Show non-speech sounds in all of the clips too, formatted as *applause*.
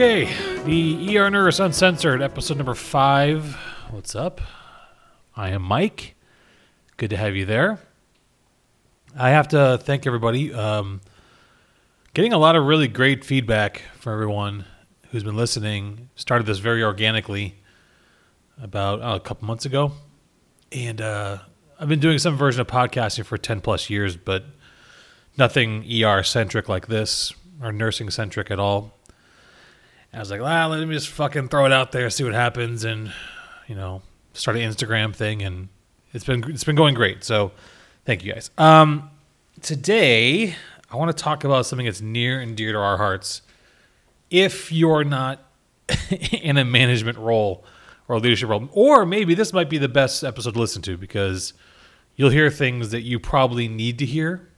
Okay, the ER Nurse Uncensored, episode number five. What's up? I am Mike. Good to have you there. I have to thank everybody. Um, getting a lot of really great feedback from everyone who's been listening. Started this very organically about oh, a couple months ago, and uh, I've been doing some version of podcasting for ten plus years, but nothing ER centric like this or nursing centric at all. And I was like, ah, let me just fucking throw it out there, see what happens, and you know, start an Instagram thing, and it's been it's been going great. So, thank you guys. Um, today, I want to talk about something that's near and dear to our hearts. If you're not *laughs* in a management role or a leadership role, or maybe this might be the best episode to listen to because you'll hear things that you probably need to hear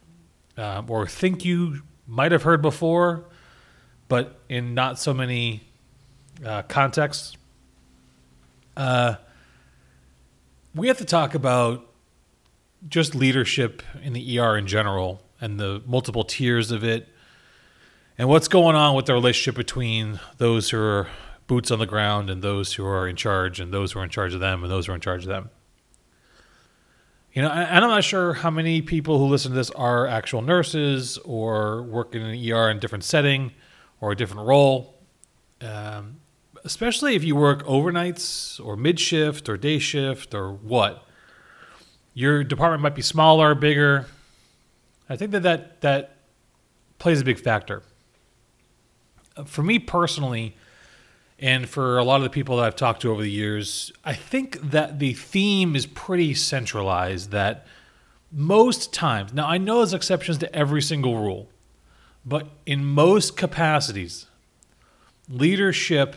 um, or think you might have heard before, but in not so many uh, contexts. Uh, we have to talk about just leadership in the ER in general and the multiple tiers of it and what's going on with the relationship between those who are boots on the ground and those who are in charge and those who are in charge of them and those who are in charge of them. You know, and I'm not sure how many people who listen to this are actual nurses or work in an ER in a different setting or a different role. Um, especially if you work overnights or mid shift or day shift or what. Your department might be smaller, bigger. I think that that, that plays a big factor. For me personally, and for a lot of the people that I've talked to over the years, I think that the theme is pretty centralized that most times, now I know there's exceptions to every single rule, but in most capacities, leadership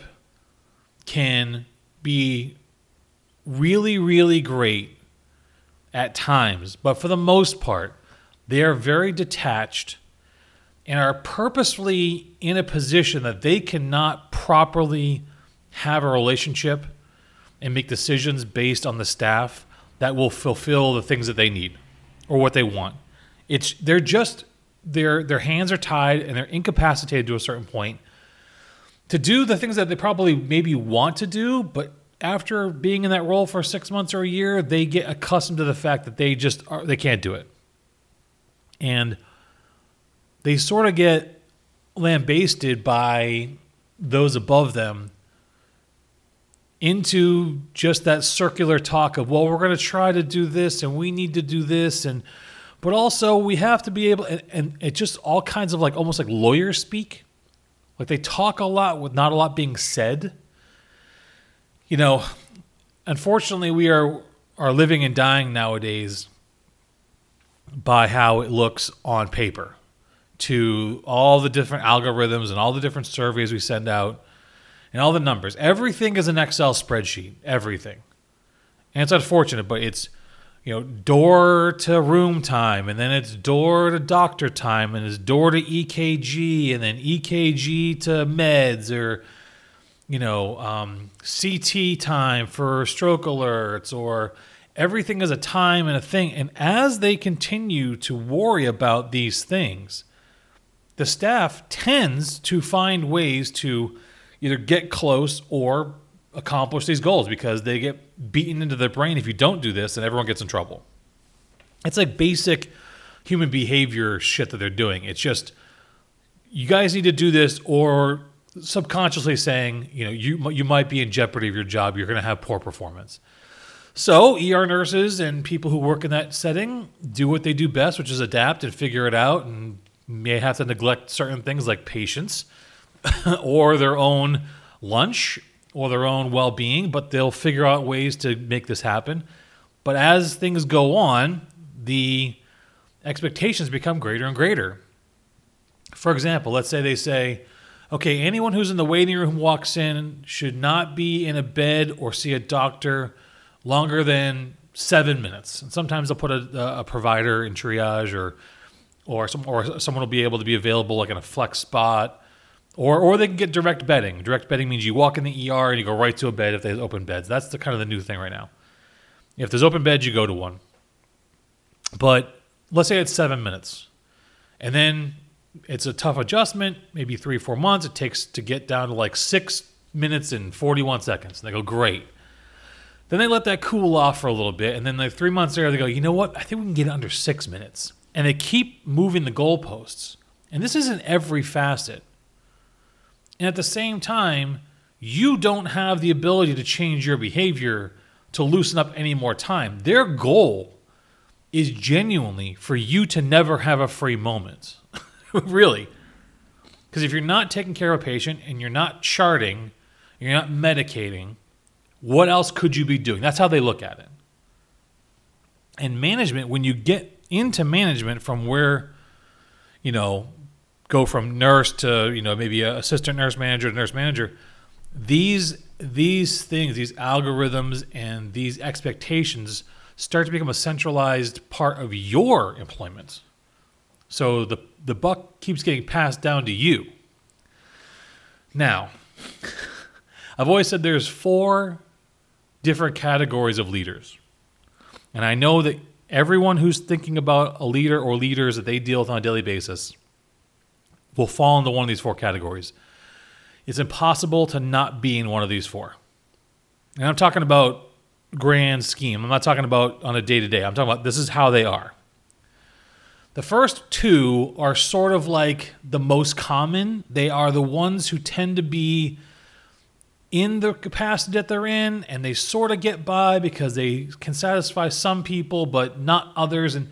can be really, really great at times, but for the most part, they are very detached and are purposefully in a position that they cannot properly have a relationship and make decisions based on the staff that will fulfill the things that they need or what they want. It's they're just their their hands are tied and they're incapacitated to a certain point to do the things that they probably maybe want to do, but after being in that role for 6 months or a year, they get accustomed to the fact that they just are, they can't do it. And they sort of get lambasted by those above them into just that circular talk of well we're going to try to do this and we need to do this and but also we have to be able and, and it just all kinds of like almost like lawyer speak like they talk a lot with not a lot being said you know unfortunately we are are living and dying nowadays by how it looks on paper to all the different algorithms and all the different surveys we send out and all the numbers. Everything is an Excel spreadsheet. Everything. And it's unfortunate, but it's you know door to room time and then it's door to doctor time and it's door to EKG and then EKG to meds or you know um, CT time for stroke alerts or everything is a time and a thing. And as they continue to worry about these things the staff tends to find ways to either get close or accomplish these goals because they get beaten into their brain if you don't do this and everyone gets in trouble. It's like basic human behavior shit that they're doing. It's just you guys need to do this or subconsciously saying, you know, you you might be in jeopardy of your job, you're going to have poor performance. So, ER nurses and people who work in that setting do what they do best, which is adapt and figure it out and may have to neglect certain things like patients *laughs* or their own lunch or their own well being, but they'll figure out ways to make this happen. But as things go on, the expectations become greater and greater. For example, let's say they say, okay, anyone who's in the waiting room walks in should not be in a bed or see a doctor longer than seven minutes. And sometimes they'll put a, a provider in triage or or some or someone will be able to be available like in a flex spot, or or they can get direct bedding. Direct bedding means you walk in the ER and you go right to a bed if there's open beds. That's the kind of the new thing right now. If there's open beds, you go to one. But let's say it's seven minutes, and then it's a tough adjustment, maybe three, four months. It takes to get down to like six minutes and 41 seconds. And they go, great. Then they let that cool off for a little bit. And then like three months later, they go, you know what? I think we can get it under six minutes. And they keep moving the goalposts. And this isn't every facet. And at the same time, you don't have the ability to change your behavior to loosen up any more time. Their goal is genuinely for you to never have a free moment. *laughs* really. Because if you're not taking care of a patient and you're not charting, you're not medicating, what else could you be doing? That's how they look at it. And management, when you get into management from where, you know, go from nurse to, you know, maybe a assistant nurse manager to nurse manager, these these things, these algorithms and these expectations start to become a centralized part of your employment. So the the buck keeps getting passed down to you. Now, *laughs* I've always said there's four different categories of leaders. And I know that everyone who's thinking about a leader or leaders that they deal with on a daily basis will fall into one of these four categories. It's impossible to not be in one of these four. And I'm talking about grand scheme. I'm not talking about on a day to day. I'm talking about this is how they are. The first two are sort of like the most common. They are the ones who tend to be in the capacity that they're in, and they sort of get by because they can satisfy some people, but not others. And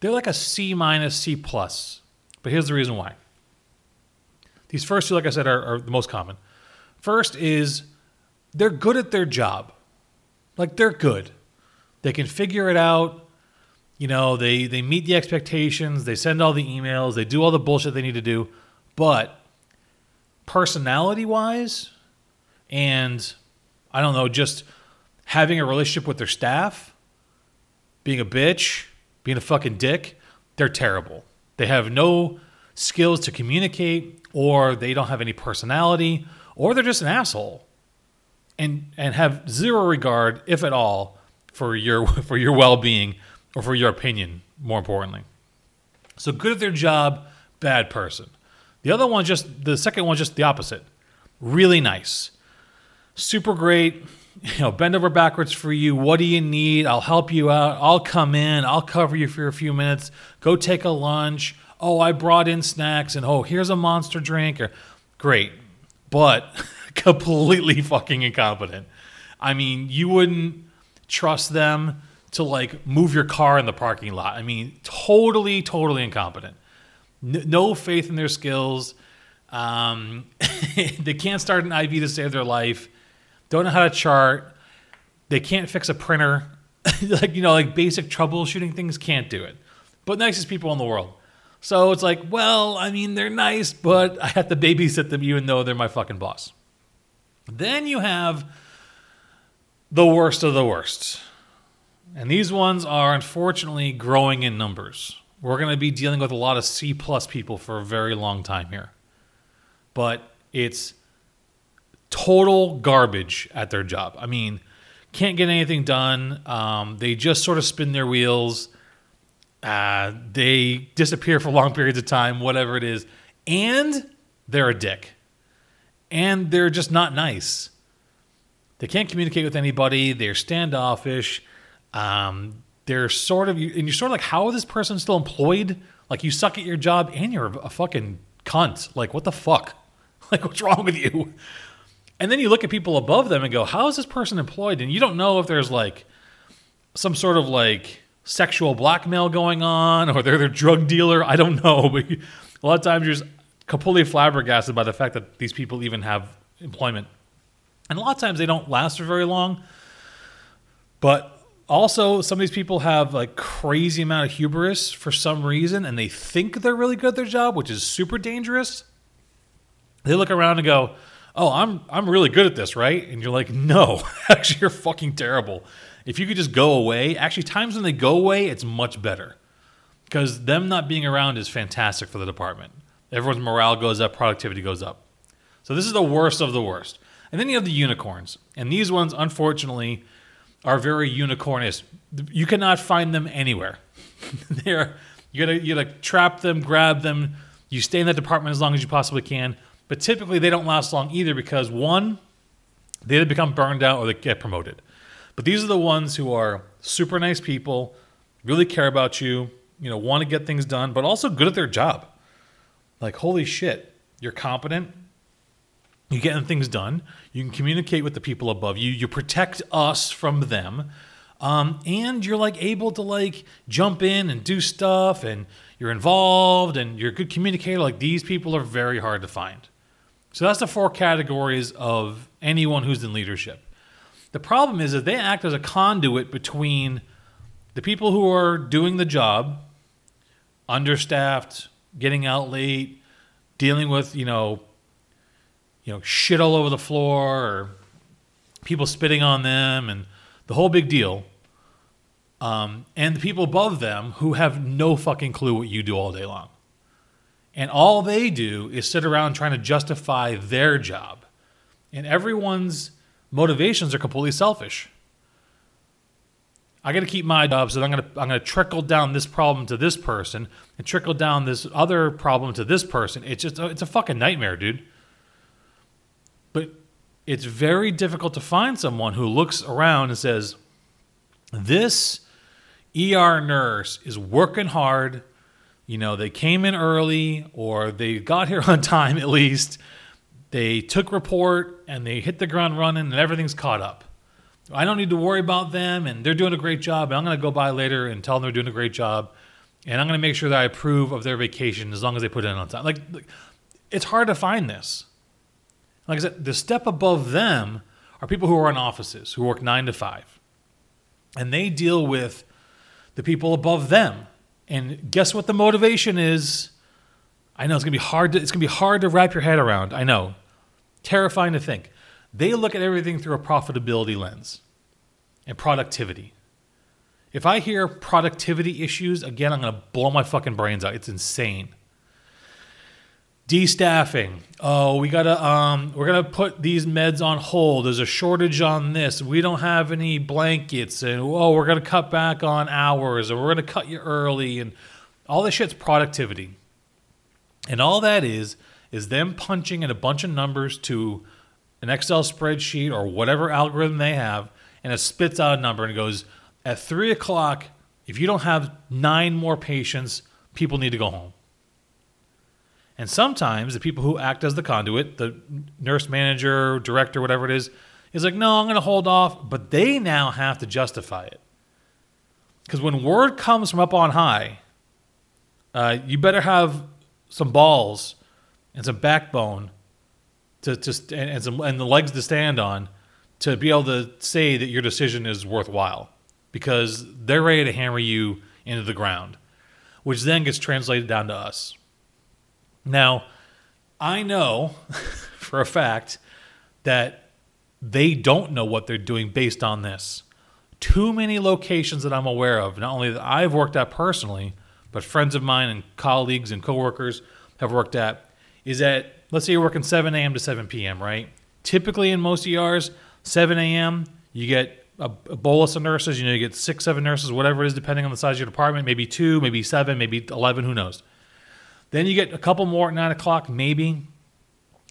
they're like a C minus, C plus. But here's the reason why. These first two, like I said, are, are the most common. First is they're good at their job. Like they're good. They can figure it out you know, they they meet the expectations, they send all the emails, they do all the bullshit they need to do, but personality wise and I don't know, just having a relationship with their staff, being a bitch, being a fucking dick, they're terrible. They have no skills to communicate or they don't have any personality or they're just an asshole. And and have zero regard if at all for your *laughs* for your well-being or for your opinion, more importantly. So good at their job, bad person. The other one, just the second one, just the opposite. Really nice, super great. You know, bend over backwards for you. What do you need? I'll help you out. I'll come in. I'll cover you for a few minutes. Go take a lunch. Oh, I brought in snacks, and oh, here's a monster drink. Or, great, but *laughs* completely fucking incompetent. I mean, you wouldn't trust them to like move your car in the parking lot. I mean, totally, totally incompetent. N- no faith in their skills. Um, *laughs* they can't start an IV to save their life. Don't know how to chart. They can't fix a printer. *laughs* like you know, like basic troubleshooting things can't do it. But nicest people in the world. So it's like, well, I mean, they're nice, but I have to babysit them even though they're my fucking boss. Then you have the worst of the worst. And these ones are unfortunately growing in numbers. We're going to be dealing with a lot of C plus people for a very long time here. But it's total garbage at their job. I mean, can't get anything done. Um, they just sort of spin their wheels. Uh, they disappear for long periods of time, whatever it is. And they're a dick. And they're just not nice. They can't communicate with anybody. They're standoffish. Um, they're sort of, and you're sort of like, how is this person still employed? Like, you suck at your job and you're a fucking cunt. Like, what the fuck? *laughs* Like, what's wrong with you? And then you look at people above them and go, how is this person employed? And you don't know if there's like some sort of like sexual blackmail going on or they're their drug dealer. I don't know. *laughs* But a lot of times you're just completely flabbergasted by the fact that these people even have employment. And a lot of times they don't last for very long. But also some of these people have like crazy amount of hubris for some reason and they think they're really good at their job which is super dangerous they look around and go oh i'm i'm really good at this right and you're like no *laughs* actually you're fucking terrible if you could just go away actually times when they go away it's much better. Because them not being around is fantastic for the department. Everyone's morale goes up productivity goes up. So this is the worst of the worst. And then you have the unicorns. And these ones unfortunately are very unicornish. You cannot find them anywhere. *laughs* They're you gotta you gotta trap them, grab them, You stay in that department as long as you possibly can, but typically they don't last long either because one, they either become burned out or they get promoted. But these are the ones who are super nice people, really care about you, you know, want to get things done, but also good at their job. Like, holy shit, you're competent, you're getting things done, you can communicate with the people above you, you protect us from them. Um, and you're like able to like jump in and do stuff and you're involved and you're a good communicator like these people are very hard to find so that's the four categories of anyone who's in leadership the problem is that they act as a conduit between the people who are doing the job understaffed getting out late dealing with you know you know shit all over the floor or people spitting on them and the whole big deal. Um, and the people above them who have no fucking clue what you do all day long. And all they do is sit around trying to justify their job. And everyone's motivations are completely selfish. I got to keep my job, so I'm to I'm to trickle down this problem to this person and trickle down this other problem to this person. It's just it's a fucking nightmare, dude. But it's very difficult to find someone who looks around and says, This ER nurse is working hard. You know, they came in early or they got here *laughs* on time at least. They took report and they hit the ground running and everything's caught up. I don't need to worry about them and they're doing a great job. And I'm going to go by later and tell them they're doing a great job. And I'm going to make sure that I approve of their vacation as long as they put it in on time. Like, it's hard to find this. Like I said, the step above them are people who are in offices who work nine to five, and they deal with the people above them. And guess what the motivation is? I know it's gonna be hard. To, it's gonna be hard to wrap your head around. I know, terrifying to think. They look at everything through a profitability lens and productivity. If I hear productivity issues again, I'm gonna blow my fucking brains out. It's insane destaffing. Oh, we gotta um, we're gonna put these meds on hold. There's a shortage on this. We don't have any blankets, and oh, we're gonna cut back on hours, or we're gonna cut you early, and all this shit's productivity. And all that is is them punching in a bunch of numbers to an Excel spreadsheet or whatever algorithm they have, and it spits out a number and goes at three o'clock. If you don't have nine more patients, people need to go home. And sometimes the people who act as the conduit, the nurse manager, director, whatever it is, is like, no, I'm going to hold off. But they now have to justify it. Because when word comes from up on high, uh, you better have some balls and some backbone to, to and, and, some, and the legs to stand on to be able to say that your decision is worthwhile because they're ready to hammer you into the ground, which then gets translated down to us. Now, I know *laughs* for a fact that they don't know what they're doing based on this. Too many locations that I'm aware of, not only that I've worked at personally, but friends of mine and colleagues and coworkers have worked at, is that let's say you're working 7 a.m. to 7 p.m., right? Typically in most ERs, 7 a.m., you get a, a, bolus of nurses. You know, you get six, seven nurses, whatever it is, depending on the size of your department, maybe two, maybe seven, maybe 11, who knows. Then you get a couple more at 9 o'clock, maybe.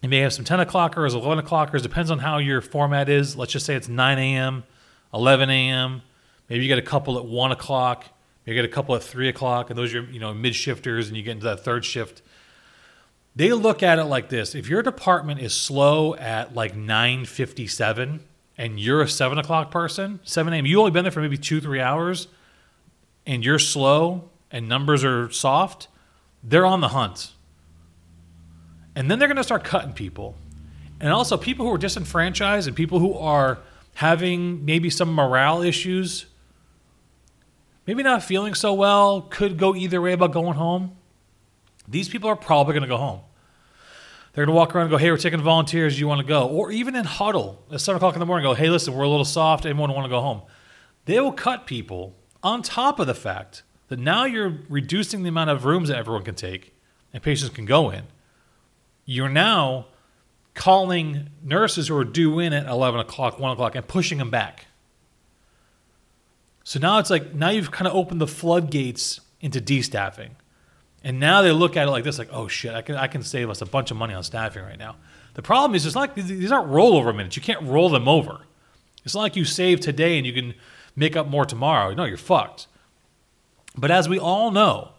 You may have some 10 o'clockers, 11 o'clockers, depends on how your format is. Let's just say it's 9 a.m., 11 a.m. Maybe you get a couple at 1 o'clock. You get a couple at 3 o'clock, and those are you know mid shifters, and you get into that third shift. They look at it like this if your department is slow at like 9.57 and you're a 7 o'clock person, 7 a.m., you only been there for maybe two, three hours, and you're slow and numbers are soft – they're on the hunt. And then they're going to start cutting people. And also, people who are disenfranchised and people who are having maybe some morale issues, maybe not feeling so well, could go either way about going home. These people are probably going to go home. They're going to walk around and go, hey, we're taking volunteers. You want to go? Or even in huddle at 7 o'clock in the morning, go, hey, listen, we're a little soft. Anyone want to go home? They will cut people on top of the fact that now you're reducing the amount of rooms that everyone can take and patients can go in. You're now calling nurses who are due in at 11 o'clock, 1 o'clock, and pushing them back. So now it's like, now you've kind of opened the floodgates into destaffing. And now they look at it like this, like, oh shit, I can I can save us a bunch of money on staffing right now. The problem is, it's not like these aren't rollover minutes. You can't roll them over. It's not like you save today and you can make up more tomorrow. No, you're fucked. But as we all know,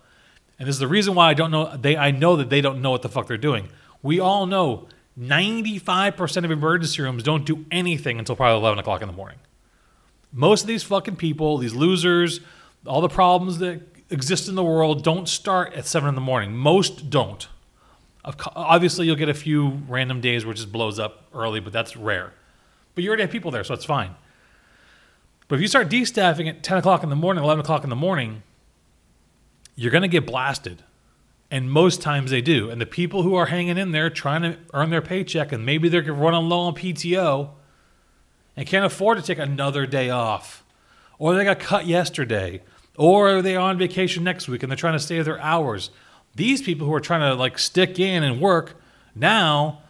and this is the reason why I don't know they I know that they don't know what the fuck they're doing. We all know 95% of emergency rooms don't do anything until probably 11 o'clock in the morning. Most of these fucking people, these losers, all the problems that exist in the world don't start at 7 in the morning. Most don't. Obviously, you'll get a few random days where it just blows up early, but that's rare. But you already have people there, so it's fine. But if you start destaffing at 10 o'clock in the morning, 11 o'clock in the morning, you're going to get blasted. And most times they do. And the people who are hanging in there trying to earn their paycheck and maybe they're running low on PTO and can't afford to take another day off, or they got cut yesterday, or are they're on vacation next week and they're trying to save their hours. These people who are trying to like stick in and work now,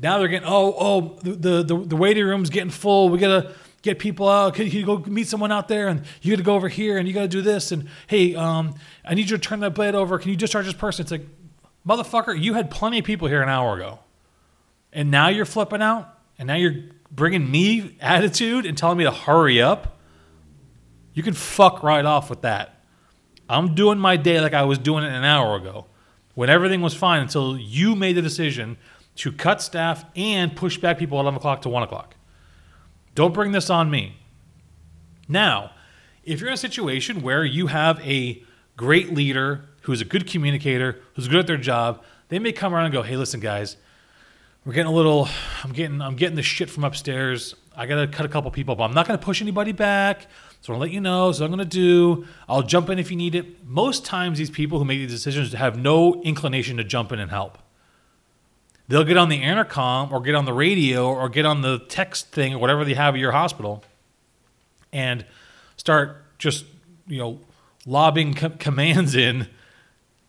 now they're getting oh oh the the, the waiting room's getting full. We gotta get people out. Can you go meet someone out there? And you got to go over here and you got to do this. And hey, um, I need you to turn that blade over. Can you discharge this person? It's like, motherfucker, you had plenty of people here an hour ago. And now you're flipping out. And now you're bringing me attitude and telling me to hurry up. You can fuck right off with that. I'm doing my day like I was doing it an hour ago when everything was fine until you made the decision to cut staff and push back people at 11 o'clock to 1 o'clock. Don't bring this on me. Now, if you're in a situation where you have a great leader who's a good communicator, who's good at their job, they may come around and go, "Hey, listen, guys, we're getting a little. I'm getting. I'm getting the shit from upstairs. I gotta cut a couple people, but I'm not gonna push anybody back. So I'll let you know. So I'm gonna do. I'll jump in if you need it. Most times, these people who make these decisions have no inclination to jump in and help they'll get on the intercom or get on the radio or get on the text thing or whatever they have at your hospital and start just you know lobbing co- commands in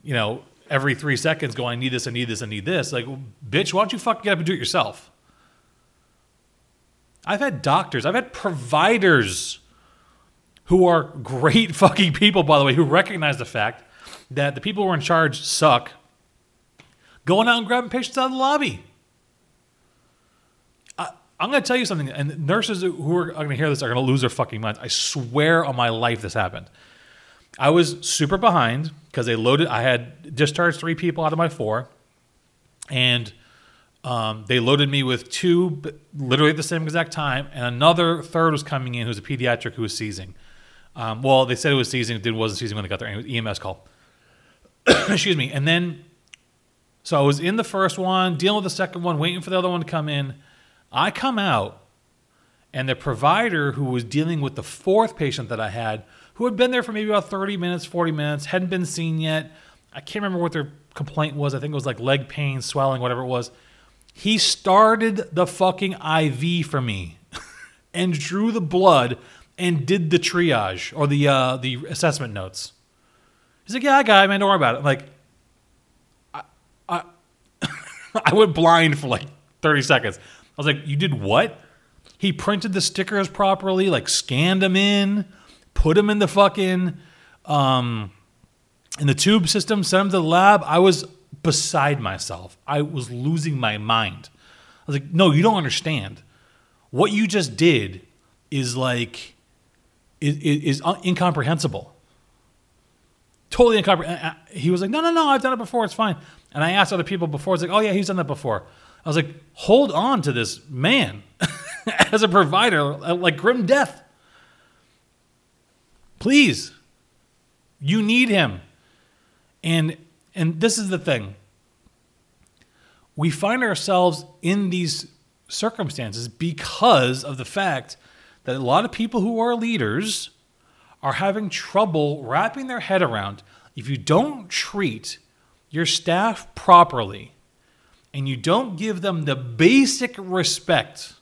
you know every three seconds going i need this i need this i need this like bitch why don't you fucking get up and do it yourself i've had doctors i've had providers who are great *laughs* fucking people by the way who recognize the fact that the people who are in charge suck going out and grabbing patients out of the lobby. I, am going to tell you something, and nurses who are going to hear this are going to lose their fucking minds. I swear on my life this happened. I was super behind because they loaded. I had discharged three people out of my four, and um, they loaded me with two, literally at the same exact time, and another third was coming in who's a pediatric who was seizing. Um, well, they said it was seizing. It wasn't seizing when they got there. It EMS call. *coughs* Excuse me. And then so I was in the first one, dealing with the second one, waiting for the other one to come in. I come out, and the provider who was dealing with the fourth patient that I had, who had been there for maybe about 30 minutes, 40 minutes, hadn't been seen yet. I can't remember what their complaint was. I think it was like leg pain, swelling, whatever it was. He started the fucking IV for me *laughs* and drew the blood and did the triage or the uh, the assessment notes. He's like, "Yeah, I got it, man. Don't worry about it." I'm like, I, I *laughs* went blind for like 30 seconds. I was like, you did what? He printed the stickers properly, like scanned them in, put them in the fucking, um, in the tube system, sent them to the lab. I was beside myself. I was losing my mind. I was like, no, you don't understand. What you just did is like, is, is incomprehensible. Totally incomprehensible. Uh, uh, he was like, no, no, no, I've done it before. It's fine. And I asked other people before, it's like, oh, yeah, he's done that before. I was like, hold on to this man *laughs* as a provider, uh, like grim death. Please. You need him. And and this is the thing. We find ourselves in these circumstances because of the fact that a lot of people who are leaders are having trouble wrapping their head around. If you don't treat your staff properly and you don't give them the basic respect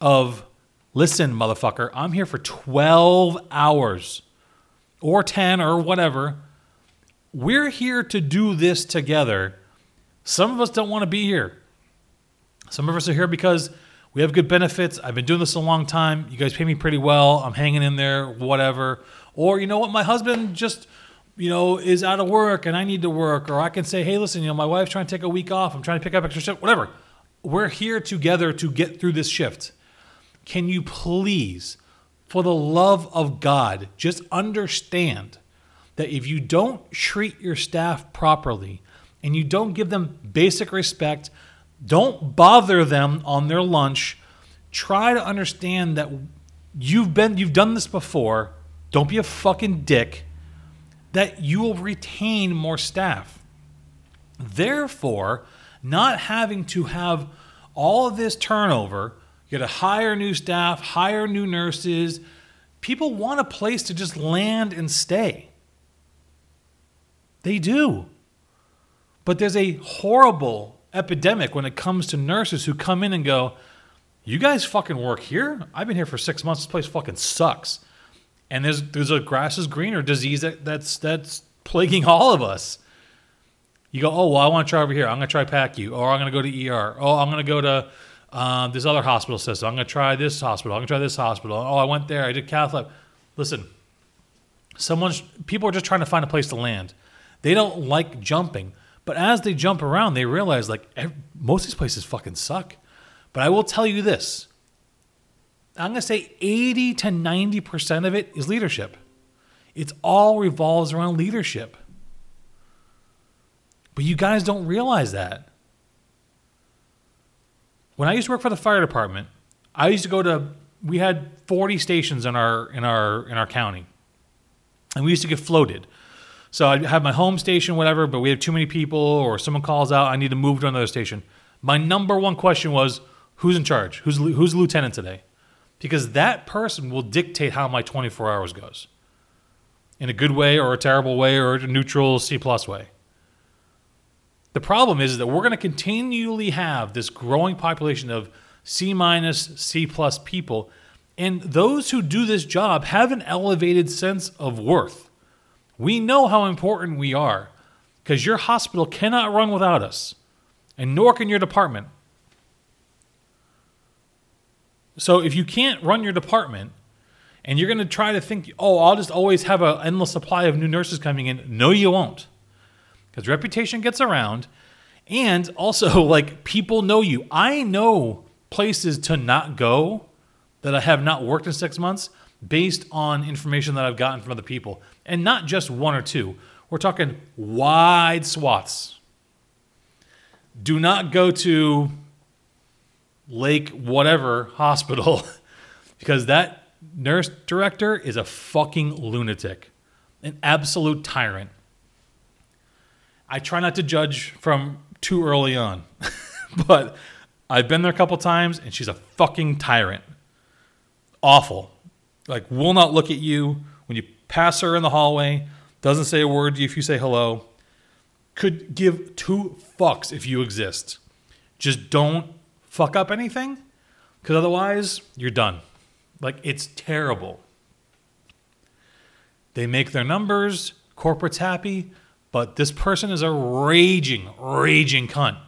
of listen motherfucker i'm here for 12 hours or 10 or whatever. We're here to do this together. Some of us don't want to be here. Some of us are here because we have good benefits i've been doing this a long time you guys pay me pretty well i'm hanging in there whatever or you know what my husband just you know, is out of work and I need to work, or I can say, hey, listen, you know, my wife's trying to take a week off. I'm trying to pick up extra shift, whatever. We're here together to get through this shift. Can you please, for the love of God, just understand that if you don't treat your staff properly and you don't give them basic respect, don't bother them on their lunch, try to understand that you've been you've done this before. Don't be a fucking dick. That you will retain more staff. Therefore, not having to have all of this turnover, you got to hire new staff, hire new nurses. People want a place to just land and stay. They do. But there's a horrible epidemic when it comes to nurses who come in and go, You guys fucking work here? I've been here for six months. This place fucking sucks. And there's there's a grass is greener disease that, that's that's plaguing *laughs* all of us. You go, oh well, I want to try over here. I'm gonna try PACU, or I'm gonna go to ER. Oh, I'm gonna go to um, this other hospital system. I'm gonna try this hospital. I'm gonna try this hospital. Oh, I went there. I did cath lab. Listen, someone's people are just trying to find a place to land. They don't like jumping. But as they jump around, they realize like every, most of these places fucking suck. But I will tell you this I'm going to say 80 to 90% of it is leadership. It's all revolves around leadership. But you guys don't realize that. When I used to work for the fire department, I used to go to we had 40 stations in our in our in our county. And we used to get floated. So I have my home station, whatever, but we have too many people, or someone calls out, I need to move to another station. My number one question was, who's in charge? Who's who's the lieutenant today? Because that person will dictate how my 24 hours goes, in a good way or a terrible way or a neutral C plus way. The problem is that we're going to continually have this growing population of C minus, C plus people, and those who do this job have an elevated sense of worth. We know how important we are because your hospital cannot run without us, and nor can your department. So if you can't run your department and you're going to try to think, oh, I'll just always have an endless supply of new nurses coming in, no, you won't. Because reputation gets around. And also, *laughs* like, people know you. I know places to not go that I have not worked in six months based on information that I've gotten from other people. And not just one or two, we're talking wide swaths. Do not go to Lake whatever hospital *laughs* because that nurse director is a fucking lunatic, an absolute tyrant. I try not to judge from too early on, *laughs* but I've been there a couple times and she's a fucking tyrant. Awful like will not look at you pass her in the hallway, doesn't say a word if you say hello, could give two fucks if you exist. Just don't fuck up anything because otherwise you're done. Like it's terrible. They make their numbers, corporate's happy, but this person is a raging, raging cunt.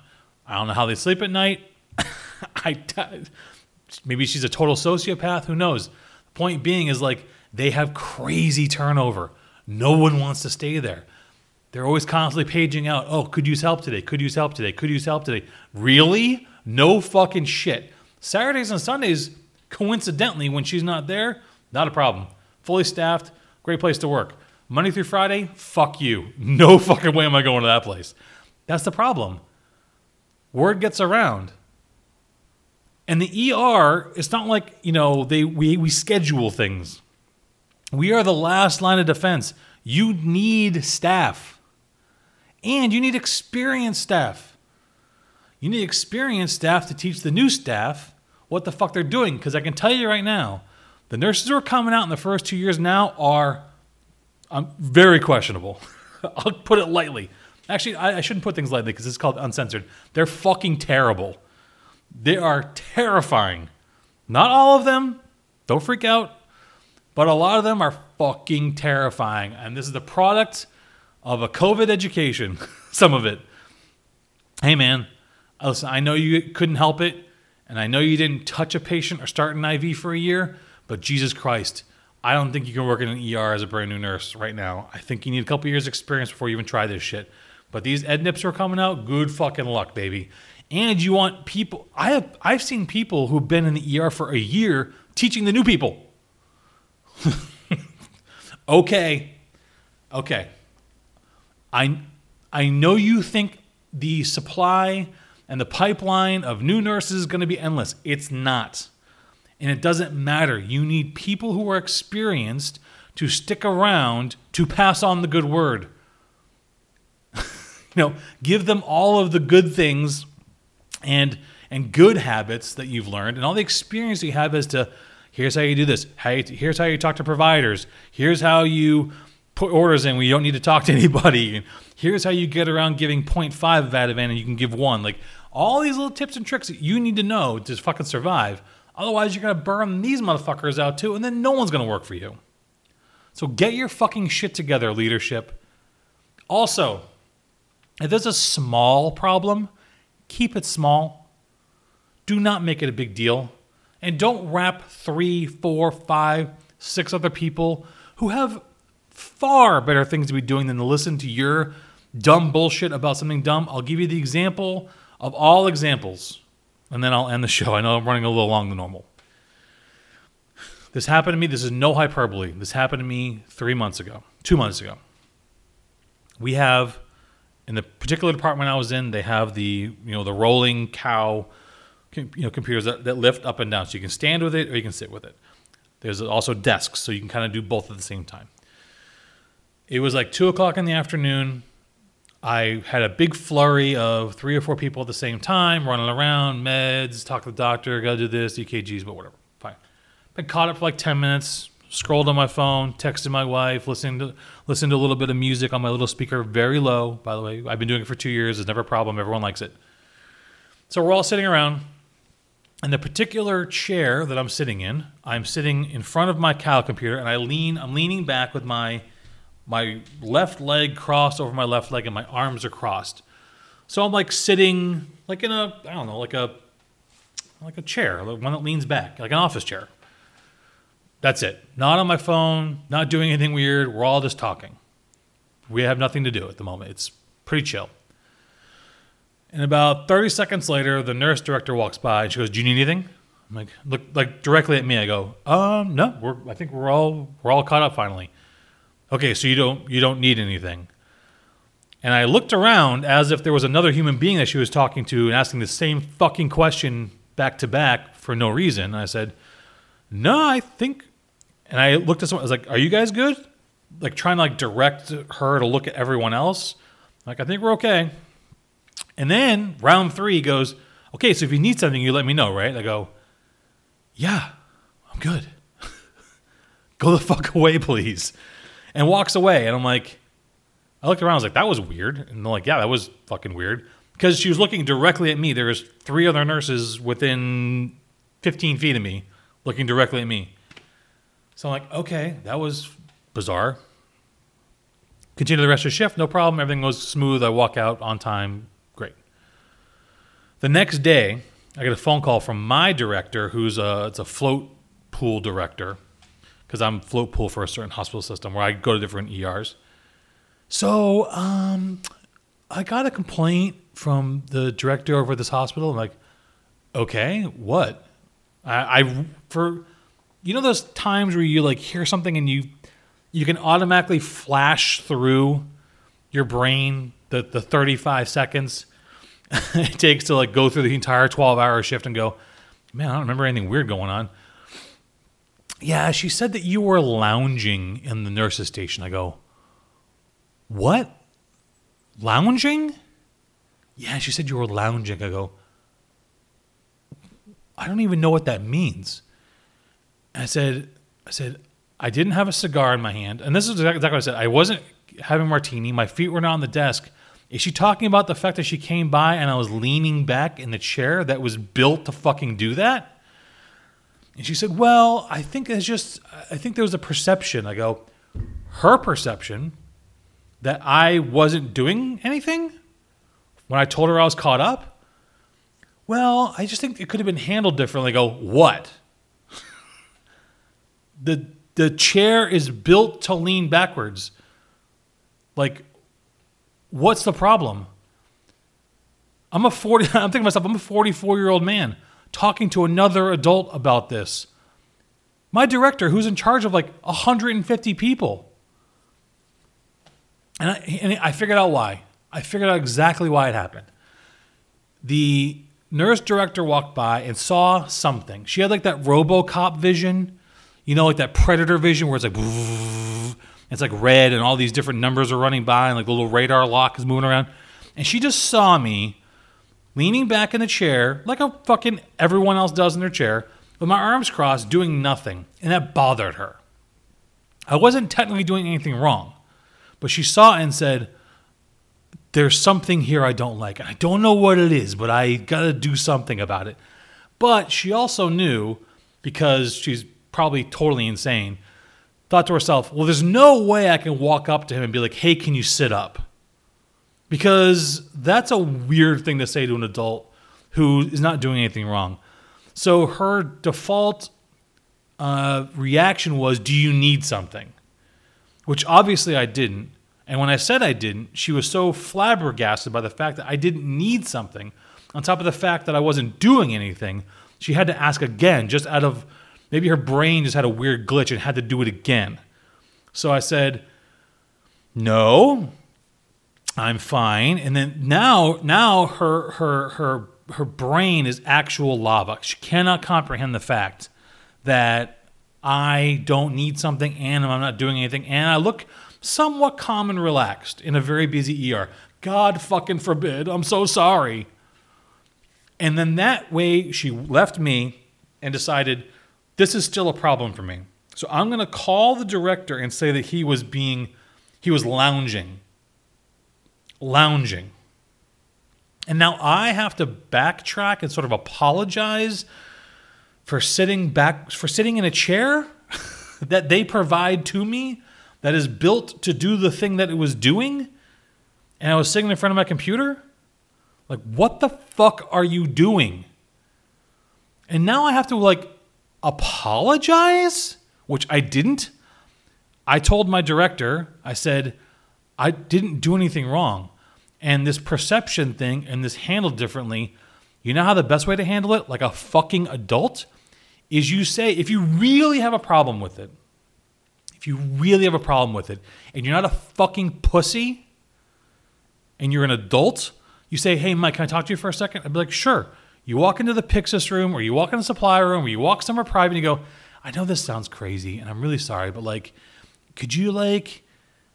I don't know how they sleep at night. *laughs* I *laughs* maybe she's a total sociopath, who knows? The point being is like they have crazy turnover. No one wants to stay there. They're always constantly paging out, oh, could use help today, could use help today, could use help today. Really? No fucking shit. Saturdays and Sundays, coincidentally, when she's not there, not a problem. Fully staffed, great place to work. Monday through Friday, fuck you. *laughs* No fucking way am I going to that place. That's the problem. Word gets around. And the ER, it's not like, you know, they we, we schedule things. We are the last line of defense. You need staff. And you need experienced staff. You need experienced staff to teach the new staff what the fuck they're doing. Because I can tell you right now, the nurses who are coming out in the first two years now are um, very questionable. *laughs* I'll put it lightly. Actually, I, I shouldn't put things lightly because it's called uncensored. They're fucking terrible. They are terrifying. Not all of them, don't freak out, but a lot of them are fucking terrifying. And this is the product of a COVID education, *laughs* some of it. Hey, man, listen, I know you couldn't help it, and I know you didn't touch a patient or start an IV for a year, but Jesus Christ, I don't think you can work in an ER as a brand new nurse right now. I think you need a couple years experience before you even try this shit. But these EdNips are coming out. Good fucking luck, baby. And you want people. I have I've seen people who've been in the ER for a year teaching the new people. *laughs* okay, okay. I I know you think the supply and the pipeline of new nurses is going to be endless. It's not. And it doesn't matter. You need people who are experienced to stick around to pass on the good word. *laughs* you know, give them all of the good things and and good habits that you've learned and all the experience you have as to here's how you do this. How you, here's how you talk to providers. Here's how you put orders in when you don't need to talk to *laughs* anybody. Here's how you get around giving 0.5 of Ativan and you can give one. Like all these little tips and tricks that you need to know to fucking survive. Otherwise, you're going to burn these motherfuckers out too, and then no one's going to work for you. So get your fucking shit together, leadership. Also, if there's a small problem, keep it small. Do not make it a big deal. And don't wrap three, four, five, six other people who have far better things to be doing than to listen to your dumb bullshit about something dumb. I'll give you the example of all examples, and then I'll end the show. I know I'm running a little long than normal. This happened to me. This is no hyperbole. This happened to me three months ago, two months ago. We have, in the particular department I was in, they have the you know the rolling cow, you know computers that, that lift up and down, so you can stand with it or you can sit with it. There's also desks, so you can kind of do both at the same time. It was like two o'clock in the afternoon. I had a big flurry of three or four people at the same time, running around, meds, talk to the doctor, gotta do this, EKGs, but whatever. Fine. Been caught up for like 10 minutes, scrolled on my phone, texted my wife, listening to listened to a little bit of music on my little speaker, very low, by the way. I've been doing it for two years, it's never a problem, everyone likes it. So we're all sitting around, and the particular chair that I'm sitting in, I'm sitting in front of my COW computer, and I lean, I'm leaning back with my my left leg crossed over my left leg and my arms are crossed. So I'm like sitting like in a I don't know, like a like a chair, like one that leans back, like an office chair. That's it. Not on my phone, not doing anything weird. We're all just talking. We have nothing to do at the moment. It's pretty chill. And about 30 seconds later, the nurse director walks by and she goes, "Do you need anything?" I'm like, look like directly at me. I go, "Um, no. We're I think we're all we're all caught up finally." Okay, so you don't you don't need anything. And I looked around as if there was another human being that she was talking to and asking the same fucking question back to back for no reason. And I said, "No, I think." And I looked at someone. I was like, "Are you guys good?" Like trying to like direct her to look at everyone else. Like I think we're okay. And then round three goes, "Okay, so if you need something, you let me know, right?" I go, "Yeah, I'm good. *laughs* Go the fuck away, please." and walks away. And I'm like, I looked around. I was like, that was weird. And they're like, yeah, that was fucking weird. Because she was looking directly at me. There was three other nurses within 15 feet of me, looking directly at me. So I'm like, okay, that was bizarre. Continue the rest of the shift, no problem. Everything goes smooth. I walk out on time. The next day, I get a phone call from my director, who's a it's a float pool director, because I'm float pool for a certain hospital system where I go to different ERs. So um, I got a complaint from the director over at this hospital. I'm like, okay, what? I, I for you know those times where you like hear something and you you can automatically flash through your brain the the 35 seconds *laughs* it takes to like go through the entire 12 hour shift and go, man, I don't remember anything weird going on. Yeah, she said that you were lounging in the nurse's station. I go, What? Lounging? Yeah, she said you were lounging. I go, I don't even know what that means. And I said, I said, I didn't have a cigar in my hand. And this is exactly what I said. I wasn't having martini. My feet were not on the desk. Is she talking about the fact that she came by and I was leaning back in the chair that was built to fucking do that? And she said, Well, I think it's just, I think there was a perception. I go, Her perception that I wasn't doing anything when I told her I was caught up? Well, I just think it could have been handled differently. I go, What? *laughs* the the chair is built to lean backwards. Like, what's the problem? I'm a 40, *laughs* I'm thinking to myself, I'm a 44 year old man talking to another adult about this. My director, who's in charge of like 150 people. And I, and I figured out why. I figured out exactly why it happened. The nurse director walked by and saw something. She had like that Robocop vision, you know, like that Predator vision where it's like, *laughs* it's like red and all these different numbers are running by and like the little radar lock is moving around. And she just saw me leaning back in the chair like a fucking everyone else does in their chair with my arms crossed doing nothing. And that bothered her. I wasn't technically doing anything wrong, but she saw it and said, there's something here I don't like. And I don't know what it is, but I got to do something about it. But she also knew, because she's probably totally insane, thought to herself, well, there's no way I can walk up to him and be like, hey, can you sit up? Because that's a weird thing to say to an adult who is not doing anything wrong. So her default uh, reaction was, do you need something? Which obviously I didn't. And when I said I didn't, she was so flabbergasted by the fact that I didn't need something, on top of the fact that I wasn't doing anything, she had to ask again, just out of maybe her brain just had a weird glitch and had to do it again. So I said, No, I'm fine. And then now now her her her her brain is actual lava. She cannot comprehend the fact that I don't need something and I'm not doing anything. And I look somewhat calm and relaxed in a very busy ER. God fucking forbid. I'm so sorry. And then that way she left me and decided this is still a problem for me. So I'm going to call the director and say that he was being he was lounging. Lounging. And now I have to backtrack and sort of apologize for sitting back for sitting in a chair *laughs* that they provide to me that is built to do the thing that it was doing, and I was sitting in front of my computer? Like, what the fuck are you doing? And now I have to, like, apologize, which I didn't. I told my director, I said, I didn't do anything wrong. And this perception thing and this handled differently, you know how the best way to handle it, like a fucking adult, is you say, if you really have a problem with it, if you really have a problem with it and you're not a fucking pussy and you're an adult, you say, Hey, Mike, can I talk to you for a second? I'd be like, Sure. You walk into the Pyxis room or you walk in the supply room or you walk somewhere private and you go, I know this sounds crazy and I'm really sorry, but like, could you like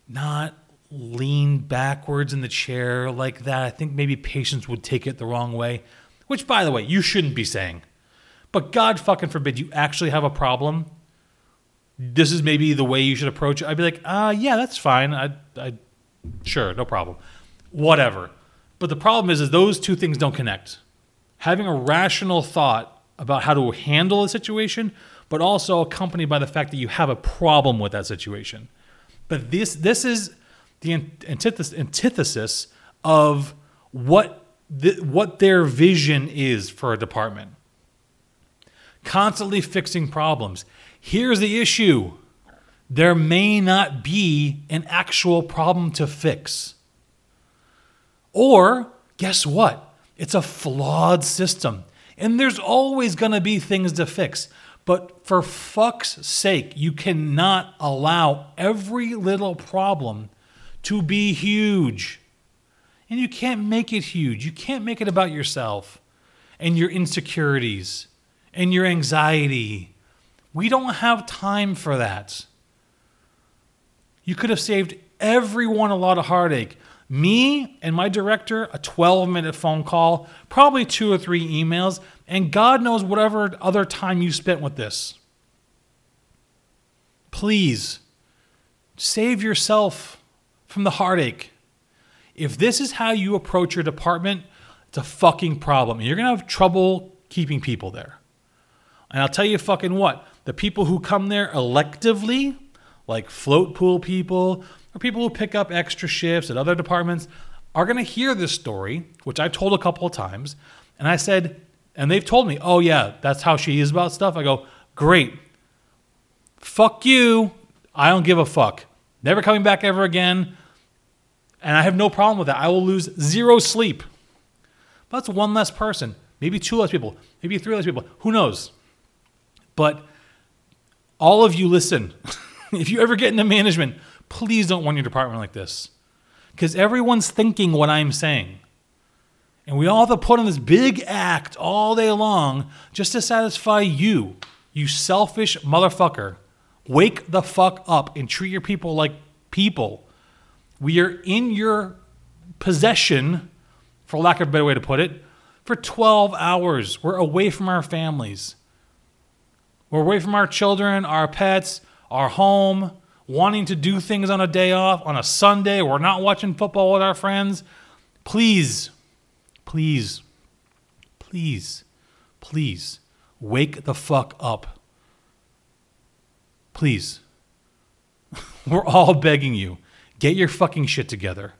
not lean backwards in the chair like that? I think maybe patients would take it the wrong way, which, by the way, you shouldn't be saying. But God fucking forbid you actually have a problem this is maybe the way you should approach it, I'd be like, uh, yeah, that's fine. I, I, sure, no problem. Whatever. But the problem is, is those two things don't connect. Having a rational thought about how to handle a situation, but also accompanied by the fact that you have a problem with that situation. But this, this is the antithesis, antithesis of what, the, what their vision is for a department. Constantly fixing problems Here's the issue there may not be an actual problem to fix. Or, guess what? It's a flawed system. And there's always going to be things to fix. But for fuck's sake, you cannot allow every little problem to be huge. And you can't make it huge. You can't make it about yourself and your insecurities and your anxiety we don't have time for that. You could have saved everyone a lot of heartache. Me and my director, a 12 minute phone call, probably two or three emails, and God knows whatever other time you spent with this. Please save yourself from the heartache. If this is how you approach your department, it's a fucking problem. You're going to have trouble keeping people there. And I'll tell you fucking what, the people who come there electively, like float pool people or people who pick up extra shifts at other departments, are going to hear this story, which I've told a couple of times. And I said, and they've told me, oh, yeah, that's how she is about stuff. I go, great. fuck you. I don't give a fuck. Never coming back ever again. And I have no problem with that. I will lose zero sleep. But that's one less person, maybe two less people, maybe three less people. Who knows? But all of you listen. *laughs* if you ever get into management, please don't run your department like this. Because everyone's thinking what I'm saying. And we all have to put on this big act all day long just to satisfy you, you selfish motherfucker. Wake the fuck up and treat your people like people. We are in your possession, for lack of a better way to put it, for 12 hours. We're away from our families. We're away from our children, our pets, our home, wanting to do things on a day off, on a Sunday. We're not watching football with our friends. Please, please, please, please wake the fuck up. Please. *laughs* We're all begging you. Get your fucking shit together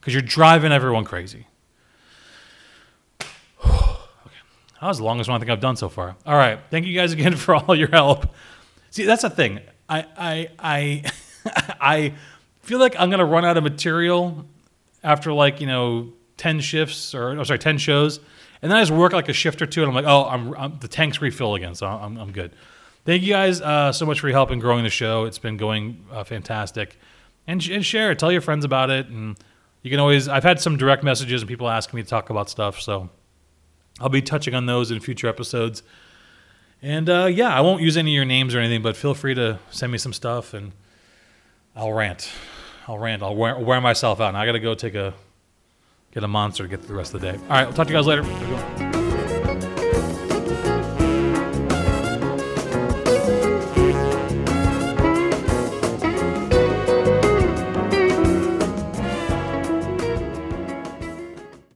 because you're driving everyone crazy. *sighs* okay. That was the longest one I think I've done so far. All right. Thank you guys again *laughs* for all your help. See, that's the thing. I I I *laughs* I feel like I'm gonna run out of material after like you know ten shifts or oh, sorry ten shows, and then I just work like a shift or two, and I'm like, oh, I'm, I'm the tanks refill again, so I'm I'm good. Thank you guys uh, so much for your help in growing the show. It's been going uh, fantastic, and, and share it. Tell your friends about it, and you can always. I've had some direct messages and people asking me to talk about stuff, so I'll be touching on those in future episodes. And uh, yeah, I won't use any of your names or anything, but feel free to send me some stuff and I'll rant. I'll rant. I'll wear, wear myself out. And I got to go take a get a monster to get through the rest of the day. All right, I'll talk to you guys later.